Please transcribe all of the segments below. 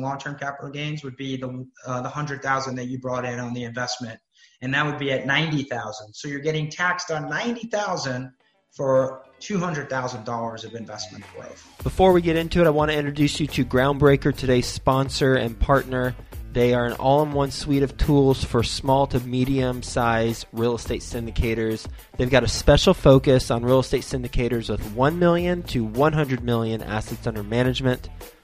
long-term capital gains would be the uh, the hundred thousand that you brought in on the investment, and that would be at ninety thousand. So you're getting taxed on ninety thousand for $200,000 of investment growth. Before we get into it, I want to introduce you to Groundbreaker, today's sponsor and partner. They are an all in one suite of tools for small to medium size real estate syndicators. They've got a special focus on real estate syndicators with 1 million to 100 million assets under management.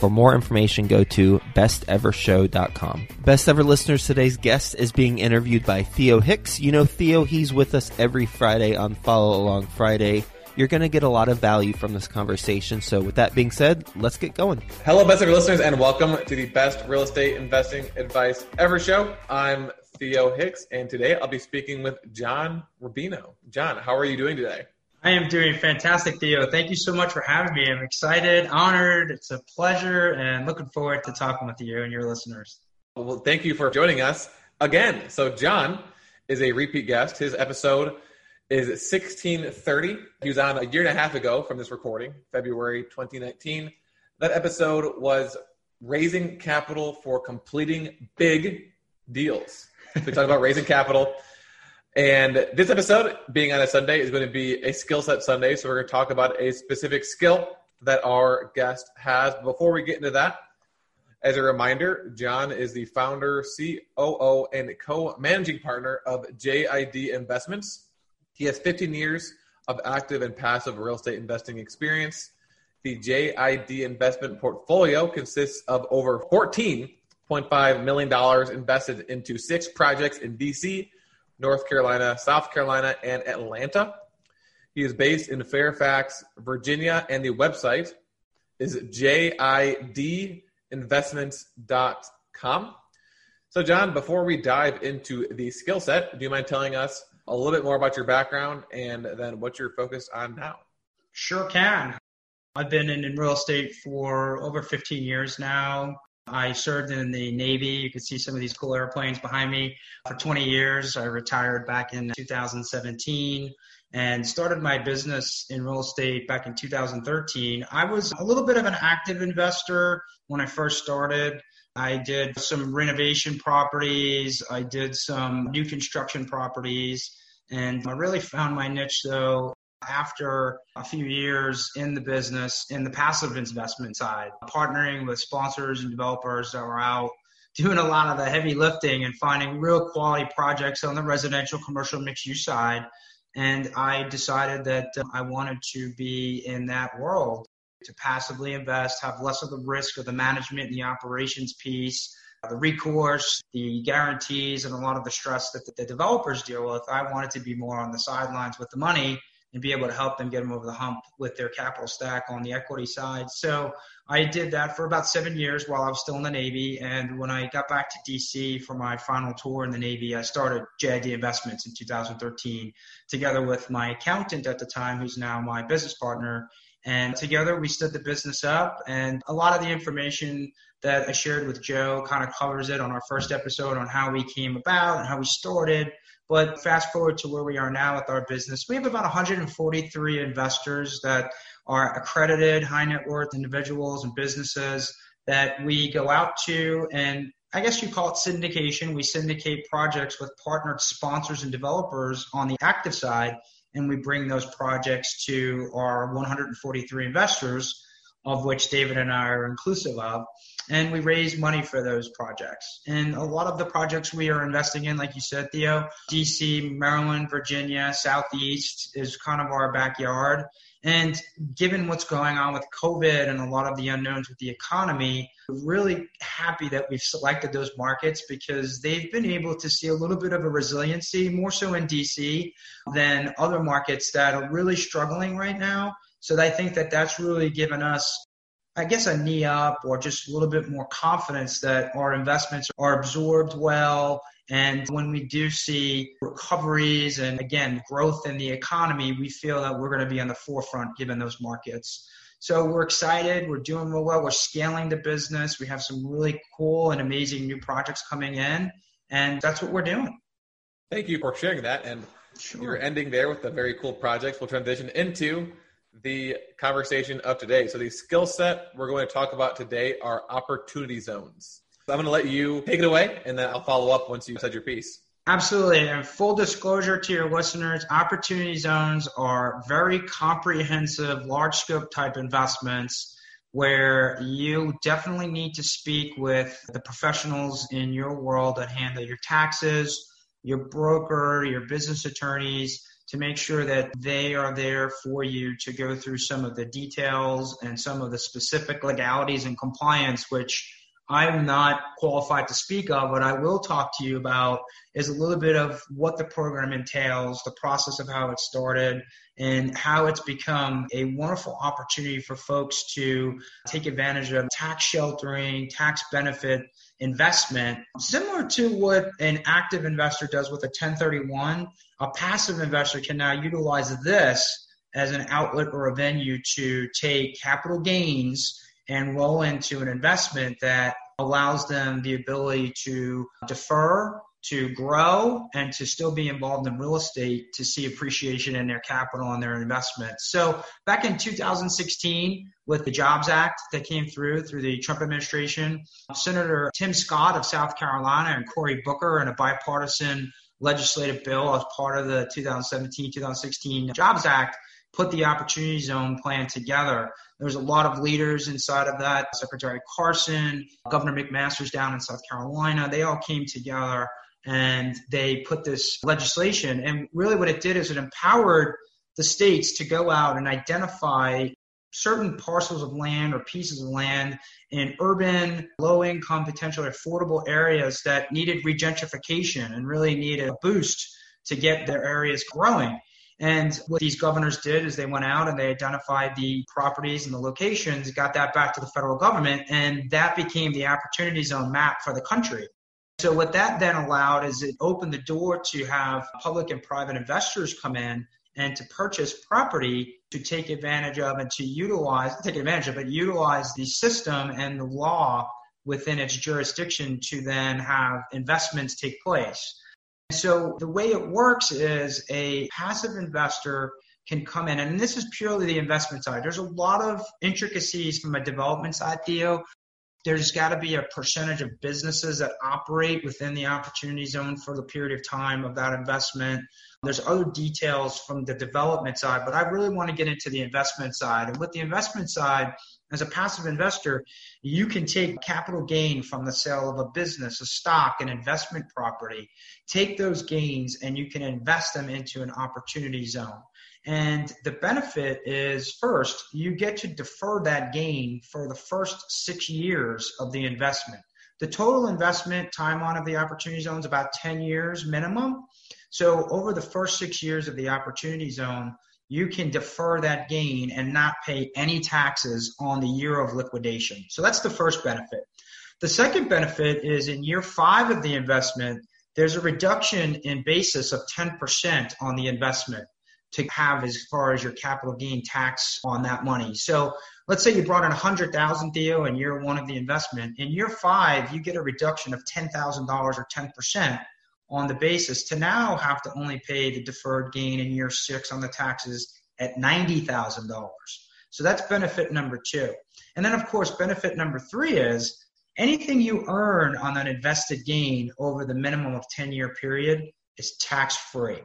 For more information, go to bestevershow.com. Best ever listeners, today's guest is being interviewed by Theo Hicks. You know Theo, he's with us every Friday on Follow Along Friday. You're going to get a lot of value from this conversation. So, with that being said, let's get going. Hello, best ever listeners, and welcome to the Best Real Estate Investing Advice Ever show. I'm Theo Hicks, and today I'll be speaking with John Rubino. John, how are you doing today? I am doing fantastic, Theo. Thank you so much for having me. I'm excited, honored. It's a pleasure, and looking forward to talking with you and your listeners. Well, thank you for joining us again. So, John is a repeat guest. His episode is 1630. He was on a year and a half ago from this recording, February 2019. That episode was raising capital for completing big deals. we talked about raising capital and this episode, being on a Sunday, is going to be a skill set Sunday. So we're going to talk about a specific skill that our guest has. Before we get into that, as a reminder, John is the founder, COO, and co managing partner of JID Investments. He has 15 years of active and passive real estate investing experience. The JID investment portfolio consists of over $14.5 million invested into six projects in DC North Carolina, South Carolina, and Atlanta. He is based in Fairfax, Virginia, and the website is jidinvestments.com. So, John, before we dive into the skill set, do you mind telling us a little bit more about your background and then what you're focused on now? Sure can. I've been in real estate for over 15 years now. I served in the Navy. You can see some of these cool airplanes behind me for 20 years. I retired back in 2017 and started my business in real estate back in 2013. I was a little bit of an active investor when I first started. I did some renovation properties, I did some new construction properties, and I really found my niche though after a few years in the business in the passive investment side, partnering with sponsors and developers that were out doing a lot of the heavy lifting and finding real quality projects on the residential, commercial, mixed use side. And I decided that uh, I wanted to be in that world to passively invest, have less of the risk of the management and the operations piece, the recourse, the guarantees, and a lot of the stress that the developers deal with. I wanted to be more on the sidelines with the money and be able to help them get them over the hump with their capital stack on the equity side. So I did that for about seven years while I was still in the Navy. And when I got back to DC for my final tour in the Navy, I started JID Investments in 2013 together with my accountant at the time, who's now my business partner. And together we stood the business up. And a lot of the information that I shared with Joe kind of covers it on our first episode on how we came about and how we started. But fast forward to where we are now with our business, we have about 143 investors that are accredited high net worth individuals and businesses that we go out to and I guess you call it syndication. We syndicate projects with partnered sponsors and developers on the active side, and we bring those projects to our 143 investors, of which David and I are inclusive of and we raise money for those projects. And a lot of the projects we are investing in, like you said, Theo, DC, Maryland, Virginia, Southeast is kind of our backyard. And given what's going on with COVID and a lot of the unknowns with the economy, really happy that we've selected those markets because they've been able to see a little bit of a resiliency, more so in DC than other markets that are really struggling right now. So I think that that's really given us I guess a knee up or just a little bit more confidence that our investments are absorbed well. And when we do see recoveries and again, growth in the economy, we feel that we're going to be on the forefront given those markets. So we're excited. We're doing real well. We're scaling the business. We have some really cool and amazing new projects coming in. And that's what we're doing. Thank you for sharing that. And sure. you're ending there with the very cool projects. We'll transition into the conversation of today. So, the skill set we're going to talk about today are opportunity zones. So I'm going to let you take it away, and then I'll follow up once you said your piece. Absolutely. And full disclosure to your listeners, opportunity zones are very comprehensive, large scope type investments where you definitely need to speak with the professionals in your world that handle your taxes, your broker, your business attorneys, to make sure that they are there for you to go through some of the details and some of the specific legalities and compliance, which I'm not qualified to speak of. What I will talk to you about is a little bit of what the program entails, the process of how it started, and how it's become a wonderful opportunity for folks to take advantage of tax sheltering, tax benefit investment, similar to what an active investor does with a 1031. A passive investor can now utilize this as an outlet or a venue to take capital gains and roll into an investment that allows them the ability to defer to grow and to still be involved in real estate to see appreciation in their capital and their investments. So back in 2016, with the Jobs Act that came through through the Trump administration, Senator Tim Scott of South Carolina and Cory Booker in a bipartisan legislative bill as part of the 2017-2016 Jobs Act put the Opportunity Zone plan together. There was a lot of leaders inside of that. Secretary Carson, Governor McMaster's down in South Carolina. They all came together and they put this legislation. And really, what it did is it empowered the states to go out and identify certain parcels of land or pieces of land in urban, low income, potentially affordable areas that needed regentrification and really needed a boost to get their areas growing. And what these governors did is they went out and they identified the properties and the locations, got that back to the federal government, and that became the opportunity zone map for the country. So what that then allowed is it opened the door to have public and private investors come in and to purchase property to take advantage of and to utilize, take advantage of, but utilize the system and the law within its jurisdiction to then have investments take place. So the way it works is a passive investor can come in, and this is purely the investment side. There's a lot of intricacies from a development side, Theo, there's got to be a percentage of businesses that operate within the opportunity zone for the period of time of that investment. There's other details from the development side, but I really want to get into the investment side. And with the investment side, as a passive investor, you can take capital gain from the sale of a business, a stock, an investment property, take those gains and you can invest them into an opportunity zone. And the benefit is first, you get to defer that gain for the first six years of the investment. The total investment time on of the opportunity zone is about 10 years minimum. So over the first six years of the opportunity zone, you can defer that gain and not pay any taxes on the year of liquidation. So that's the first benefit. The second benefit is in year five of the investment, there's a reduction in basis of 10% on the investment to have as far as your capital gain tax on that money. So let's say you brought in 100,000 Theo in year one of the investment. In year five, you get a reduction of $10,000 or 10% on the basis to now have to only pay the deferred gain in year six on the taxes at $90,000. So that's benefit number two. And then, of course, benefit number three is anything you earn on an invested gain over the minimum of 10 year period is tax free.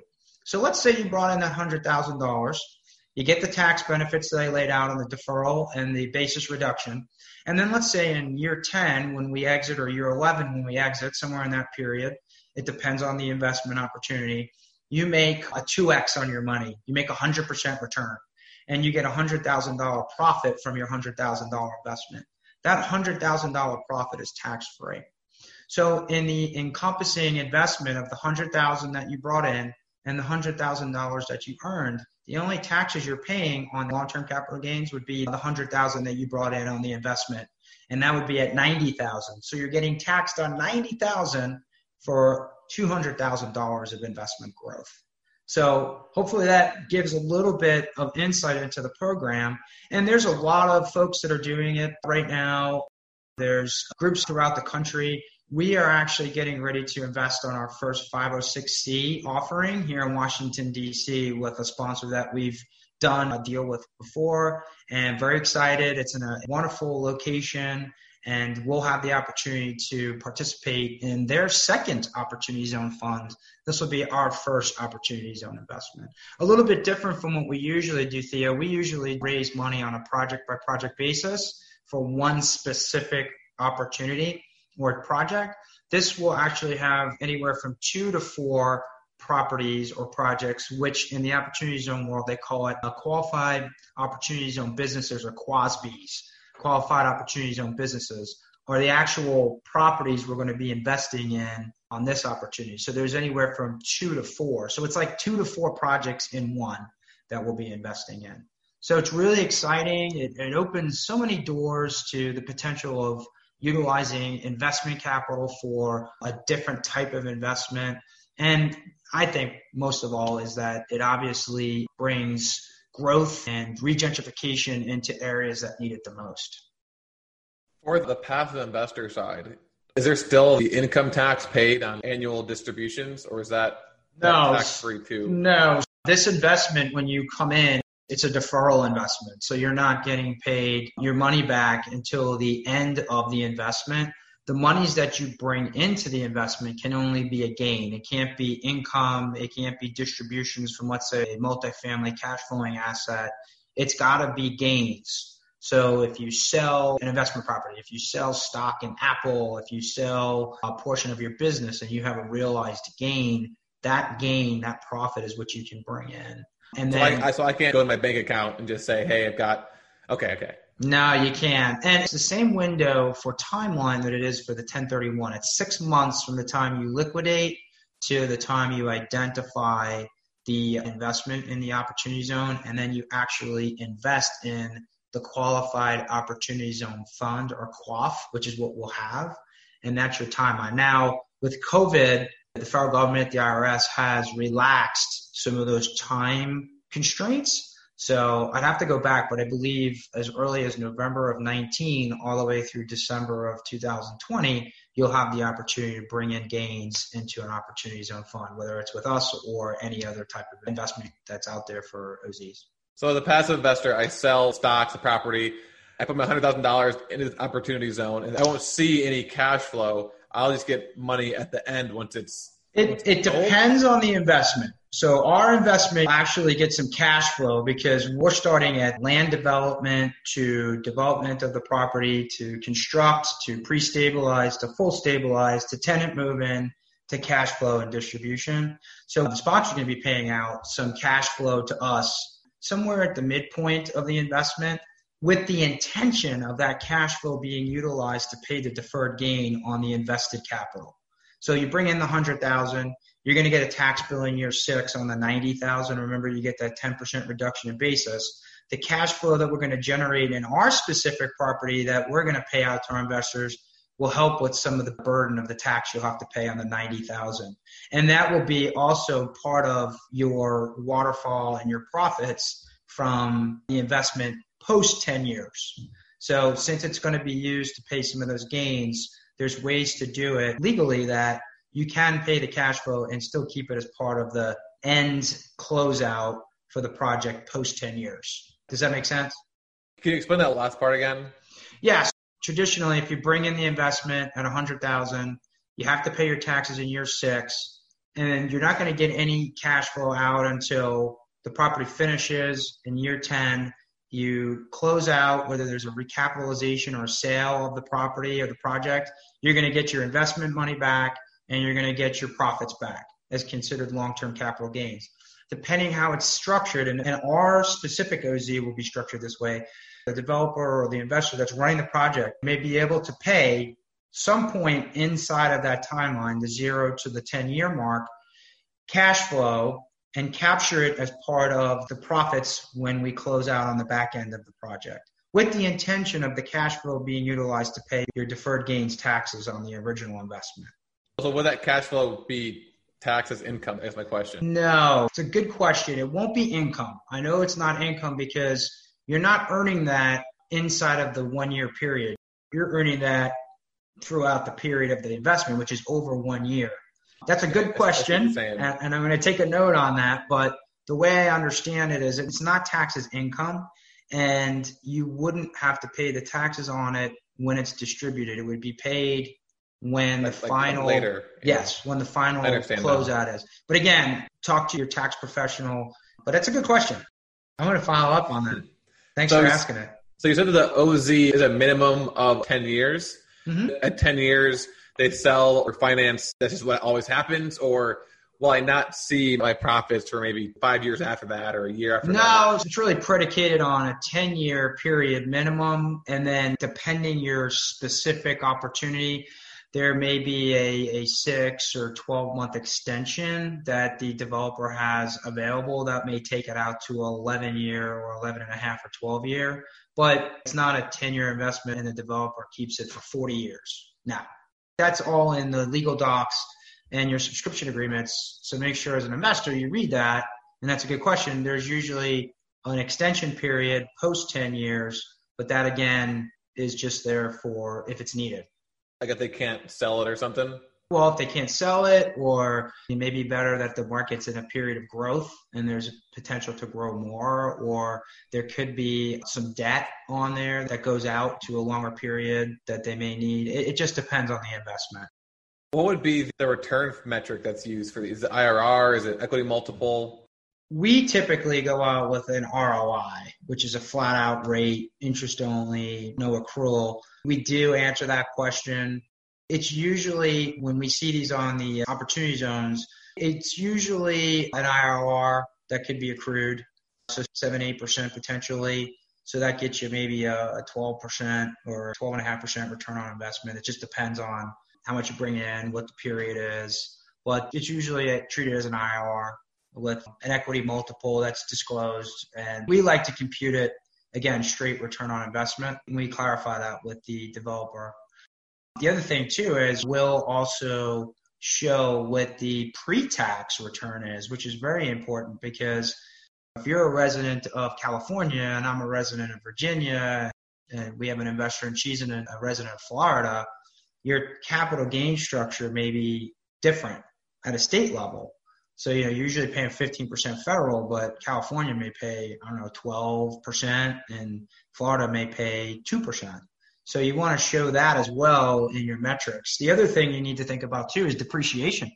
So let's say you brought in that $100,000. You get the tax benefits that I laid out on the deferral and the basis reduction. And then let's say in year 10, when we exit, or year 11, when we exit, somewhere in that period, it depends on the investment opportunity. You make a 2x on your money. You make a 100% return and you get a $100,000 profit from your $100,000 investment. That $100,000 profit is tax free. So in the encompassing investment of the 100,000 that you brought in and the $100,000 that you earned, the only taxes you're paying on long-term capital gains would be the 100,000 that you brought in on the investment and that would be at 90,000. So you're getting taxed on 90,000 for $200,000 of investment growth. So hopefully that gives a little bit of insight into the program. And there's a lot of folks that are doing it right now. There's groups throughout the country. We are actually getting ready to invest on our first 506c offering here in Washington, D.C., with a sponsor that we've done a deal with before and very excited. It's in a wonderful location and we'll have the opportunity to participate in their second opportunity zone fund. This will be our first opportunity zone investment. A little bit different from what we usually do, Theo. We usually raise money on a project by project basis for one specific opportunity or project. This will actually have anywhere from two to four properties or projects, which in the opportunity zone world, they call it a qualified opportunity zone businesses or QOZBs qualified opportunity zone businesses are the actual properties we're going to be investing in on this opportunity. So there's anywhere from two to four. So it's like two to four projects in one that we'll be investing in. So it's really exciting. It, it opens so many doors to the potential of utilizing investment capital for a different type of investment. And I think most of all is that it obviously brings growth and regentrification into areas that need it the most. For the passive investor side, is there still the income tax paid on annual distributions, or is that, no, tax free too? No. This investment, when you come in, it's a deferral investment. So you're not getting paid your money back until the end of the investment the monies that you bring into the investment can only be a gain. It can't be income. It can't be distributions from, let's say, a multifamily cash flowing asset. It's got to be gains. So if you sell an investment property, if you sell stock in Apple, if you sell a portion of your business and you have a realized gain, that gain, that profit is what you can bring in. And then, so I, so I can't go to my bank account and just say, hey, I've got, okay, okay. No, you can't. And it's the same window for timeline that it is for the 1031. It's six months from the time you liquidate to the time you identify the investment in the opportunity zone, and then you actually invest in the qualified opportunity zone fund or QOF, which is what we'll have. And that's your timeline. Now, with COVID, the federal government, the IRS has relaxed some of those time constraints. So I'd have to go back, but I believe as early as November of 19 all the way through December of 2020, you'll have the opportunity to bring in gains into an opportunity zone fund, whether it's with us or any other type of investment that's out there for OZs. So as a passive investor, I sell stocks, a property. I put my $100,000 into the opportunity zone and I won't see any cash flow. I'll just get money at the end once it's it, it depends on the investment. So our investment actually gets some cash flow because we're starting at land development to development of the property to construct to pre-stabilize to full stabilize to tenant move in to cash flow and distribution. So the sponsor going to be paying out some cash flow to us somewhere at the midpoint of the investment with the intention of that cash flow being utilized to pay the deferred gain on the invested capital. So you bring in the 100,000, you're going to get a tax bill in year 6 on the 90,000. Remember you get that 10% reduction in basis. The cash flow that we're going to generate in our specific property that we're going to pay out to our investors will help with some of the burden of the tax you'll have to pay on the 90,000. And that will be also part of your waterfall and your profits from the investment post 10 years. So since it's going to be used to pay some of those gains, there's ways to do it legally that you can pay the cash flow and still keep it as part of the end closeout for the project post 10 years. Does that make sense? Can you explain that last part again? Yes traditionally, if you bring in the investment at 100,000, you have to pay your taxes in year six, and you're not going to get any cash flow out until the property finishes in year 10. You close out, whether there's a recapitalization or a sale of the property or the project, you're going to get your investment money back and you're going to get your profits back as considered long-term capital gains. Depending how it's structured, and, and our specific OZ will be structured this way, the developer or the investor that's running the project may be able to pay some point inside of that timeline, the zero to the 10 year mark, cash flow and capture it as part of the profits when we close out on the back end of the project with the intention of the cash flow being utilized to pay your deferred gains taxes on the original investment. So, would that cash flow be taxed as income? Is my question. No, it's a good question. It won't be income. I know it's not income because you're not earning that inside of the one year period. You're earning that throughout the period of the investment, which is over one year. That's a good question, and, and, I'm going to take a note on that. But the way I understand it is it's not taxed as income, and you wouldn't have to pay the taxes on it when it's distributed. It would be paid when like, the final later. Yes, when the final closeout is. But again, talk to your tax professional. But that's a good question. I'm going to follow up on that. Thanks so for asking it. So you said that the OZ is a minimum of 10 years. Mm-hmm. At 10 years, they sell or finance. That's just what always happens. Or will I not see my profits for maybe five years after that or a year after no, that? No, it's really predicated on a 10 year period minimum. And then depending your specific opportunity, there may be a, a six or 12 month extension that the developer has available that may take it out to 11 year or 11 and a half or 12 year. But it's not a 10 year investment and the developer keeps it for 40 years. Now, that's all in the legal docs and your subscription agreements. So make sure as an investor you read that. And that's a good question. There's usually an extension period post 10 years, but that again is just there for if it's needed. Like if they can't sell it or something? Well, if they can't sell it, or it may be better that the market's in a period of growth and there's potential to grow more, or there could be some debt on there that goes out to a longer period that they may need. It, it just depends on the investment. What would be the return metric that's used for these? Is it IRR? Is it equity multiple? We typically go out with an ROI, which is a flat out rate, interest only, no accrual. We do answer that question. It's usually when we see these on the opportunity zones, it's usually an IRR that could be accrued. So 7 8% potentially. So that gets you maybe a, a 12% or 12.5% return on investment. It just depends on how much you bring in, what the period is. But it's usually treated as an IRR with an equity multiple that's disclosed. And we like to compute it, again, straight return on investment. We clarify that with the developer. The other thing, too, is we'll also show what the pre tax return is, which is very important because if you're a resident of California and I'm a resident of Virginia, and we have an investor in cheese and a resident of Florida, your capital gain structure may be different at a state level. So, you know, you're usually paying 15% federal, but California may pay, I don't know, 12%, and Florida may pay 2%. So you want to show that as well in your metrics. The other thing you need to think about too is depreciation.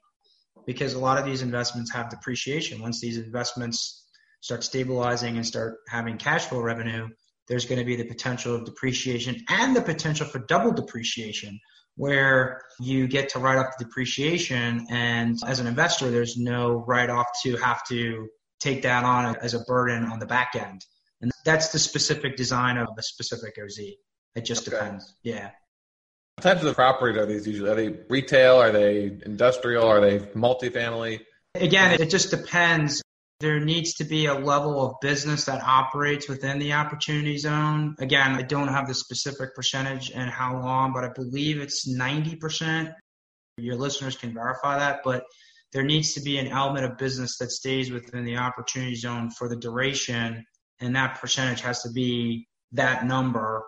because a lot of these investments have depreciation. Once these investments start stabilizing and start having cash flow revenue, there's going to be the potential of depreciation and the potential for double depreciation where you get to write off the depreciation. And as an investor there's no write off to have to take that on as a burden on the back end. And that's the specific design of a specific oz it just okay. depends. Yeah. What types of properties are these usually? Are they retail? Are they industrial? Are they multifamily? Again it just depends there needs to be a level of business that operates within the opportunity zone. Again, I don't have the specific percentage and how long, but I believe it's 90%. Your listeners can verify that, but there needs to be an element of business that stays within the opportunity zone for the duration, and that percentage has to be that number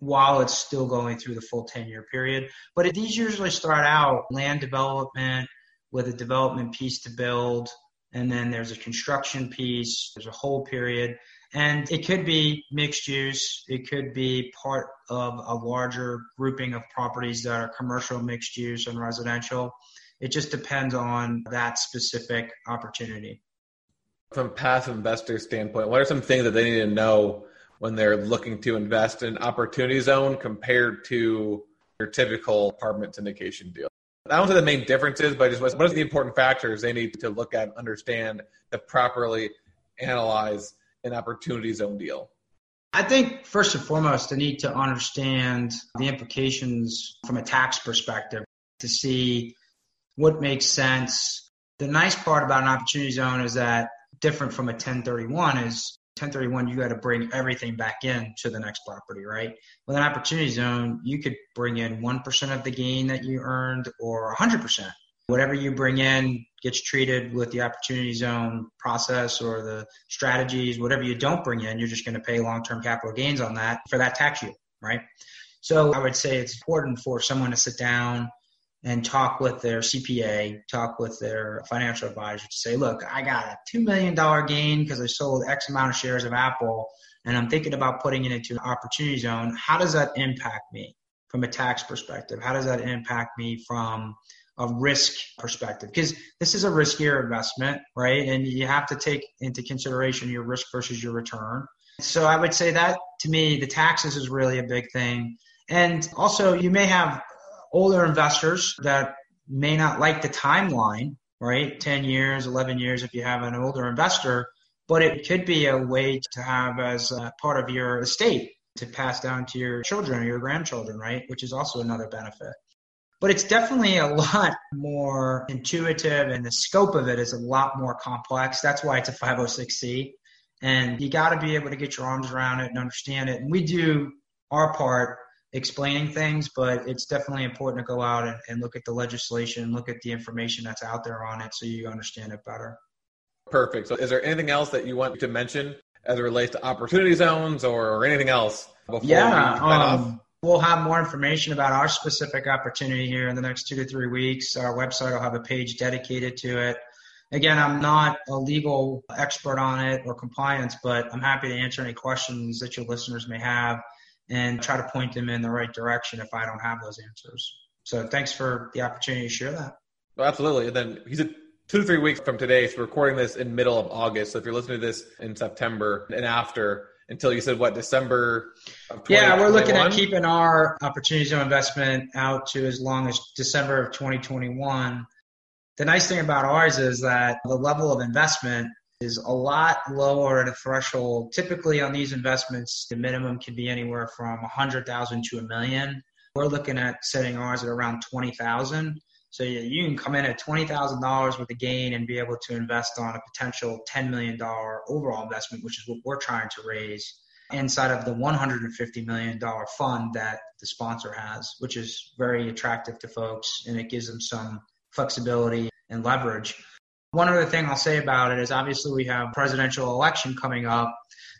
while it's still going through the full 10 year period. But it these usually start out land development with a development piece to build and then there's a construction piece, there's a whole period. And it could be mixed use, it could be part of a larger grouping of properties that are commercial, mixed use, and residential. It just depends on that specific opportunity. From a passive investor standpoint, what are some things that they need to know when they're looking to invest in opportunity zone compared to your typical apartment syndication deal? I don't know the main differences, but just what are the important factors they need to look at, and understand, to properly analyze an opportunity zone deal? I think first and foremost, they need to understand the implications from a tax perspective to see what makes sense. The nice part about an opportunity zone is that different from a 1031 is 1031, you got to bring everything back in to the next property, right? With an opportunity zone, you could bring in 1% of the gain that you earned or 100%. Whatever you bring in gets treated with the opportunity zone process or the strategies. Whatever you don't bring in, you're just going to pay long term capital gains on that for that tax year, right? So I would say it's important for someone to sit down and talk with their CPA, talk with their financial advisor to say, look, I got a $2 million gain because I sold X amount of shares of Apple and I'm thinking about putting it into an opportunity zone. How does that impact me from a tax perspective? How does that impact me from a risk perspective? Because this is a riskier investment, right? And you have to take into consideration your risk versus your return. So I would say that to me, the taxes is really a big thing. And also, you may have older investors that may not like the timeline, right? 10 years, 11 years if you have an older investor, but it could be a way to have as part of your estate to pass down to your children or your grandchildren, right? Which is also another benefit. But it's definitely a lot more intuitive and the scope of it is a lot more complex. That's why it's a 506C. And you got to be able to get your arms around it and understand it. And we do our part explaining things, but it's definitely important to go out and, and look at the legislation, look at the information that's out there on it so you understand it better. Perfect. So, is there anything else that you want to mention as it relates to opportunity zones or, or anything else before yeah, we um, We'll have more information about our specific opportunity here in the next two to three weeks. Our website will have a page dedicated to it. Again, I'm not a legal expert on it or compliance, but I'm happy to answer any questions that your listeners may have and try to point them in the right direction if I don't have those answers. So thanks for the opportunity to share that. Well, absolutely. And then he said two to three weeks from today. So we're recording this in middle of August. So if you're listening to this in September and after, until you said what December? Of Yeah, we're looking at keeping our opportunities zone investment out to as long as December of 2021. The nice thing about ours is that the level of investment is a lot lower at a threshold. Typically on these investments, the minimum can be anywhere from 100,000 to a million. We're looking at setting ours at around 20,000. So you can come in at $20,000 with a gain and be able to invest on a potential $10 million overall investment, which is what we're trying to raise inside of the $150 million fund that the sponsor has, which is very attractive to folks and it gives them some flexibility and leverage. One other thing I'll say about it is obviously we have presidential election coming up.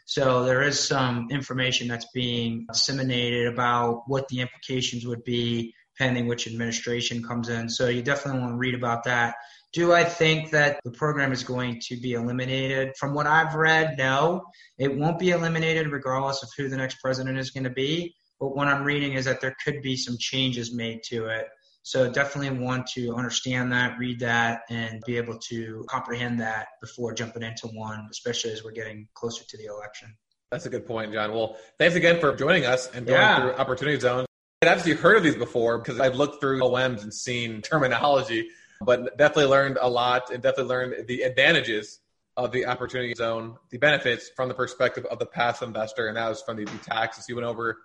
So there is some information that's being disseminated about what the implications would be pending which administration comes in. So you definitely want to read about that. Do I think that the program is going to be eliminated? From what I've read, no. It won't be eliminated regardless of who the next president is going to be. But what I'm reading is that there could be some changes made to it So definitely want to understand that, read that, and be able to comprehend that before jumping into one, especially as we're getting closer to the election. That's a good point, John. Well, thanks again for joining us and going yeah. through Opportunity Zone. I'd actually heard of these before because I've looked through OMs and seen terminology, but definitely learned a lot and definitely learned the advantages of the Opportunity Zone, the benefits from the perspective of the passive investor, and that was from the, the taxes you went over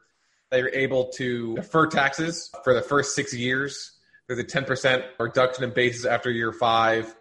they are able to defer taxes for the first six years. There's a 10% reduction in basis after year five.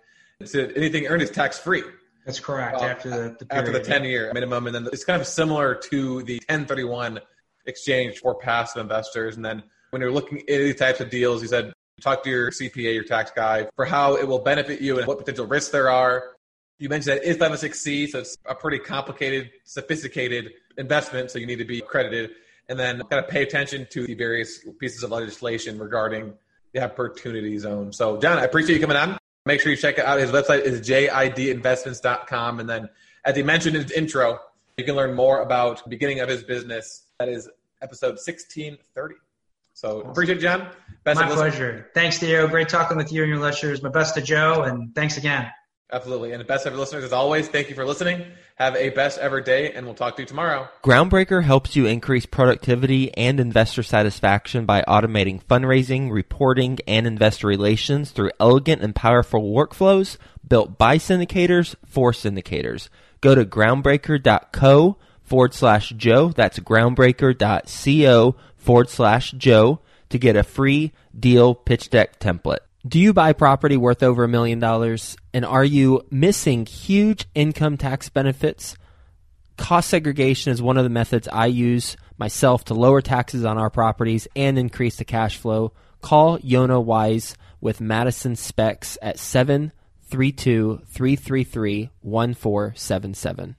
So anything earned is tax free. That's correct. Uh, after the, the after the 10 year minimum, and then it's kind of similar to the 1031 exchange for passive investors. And then when you're looking at these types of deals, you said talk to your CPA, your tax guy, for how it will benefit you and what potential risks there are. You mentioned that it's 506C, so it's a pretty complicated, sophisticated investment, so you need to be accredited and then kind of pay attention to the various pieces of legislation regarding the opportunity zone. So, John, I appreciate you coming on. Make sure you check out his website is jidinvestments.com. And then, as he mentioned in his intro, you can learn more about the beginning of his business. That is episode 1630. So, appreciate it, John. Best My pleasure. Thanks, Theo. Great talking with you and your listeners. My best to Joe, and thanks again. Absolutely. And the best ever listeners, as always, thank you for listening. Have a best ever day, and we'll talk to you tomorrow. Groundbreaker helps you increase productivity and investor satisfaction by automating fundraising, reporting, and investor relations through elegant and powerful workflows built by syndicators for syndicators. Go to groundbreaker.co forward slash Joe. That's groundbreaker.co forward slash Joe to get a free deal pitch deck template. Do you buy property worth over a million dollars and are you missing huge income tax benefits? Cost segregation is one of the methods I use myself to lower taxes on our properties and increase the cash flow. Call Yonah Weiss with Madison Specs at 732 333 1477.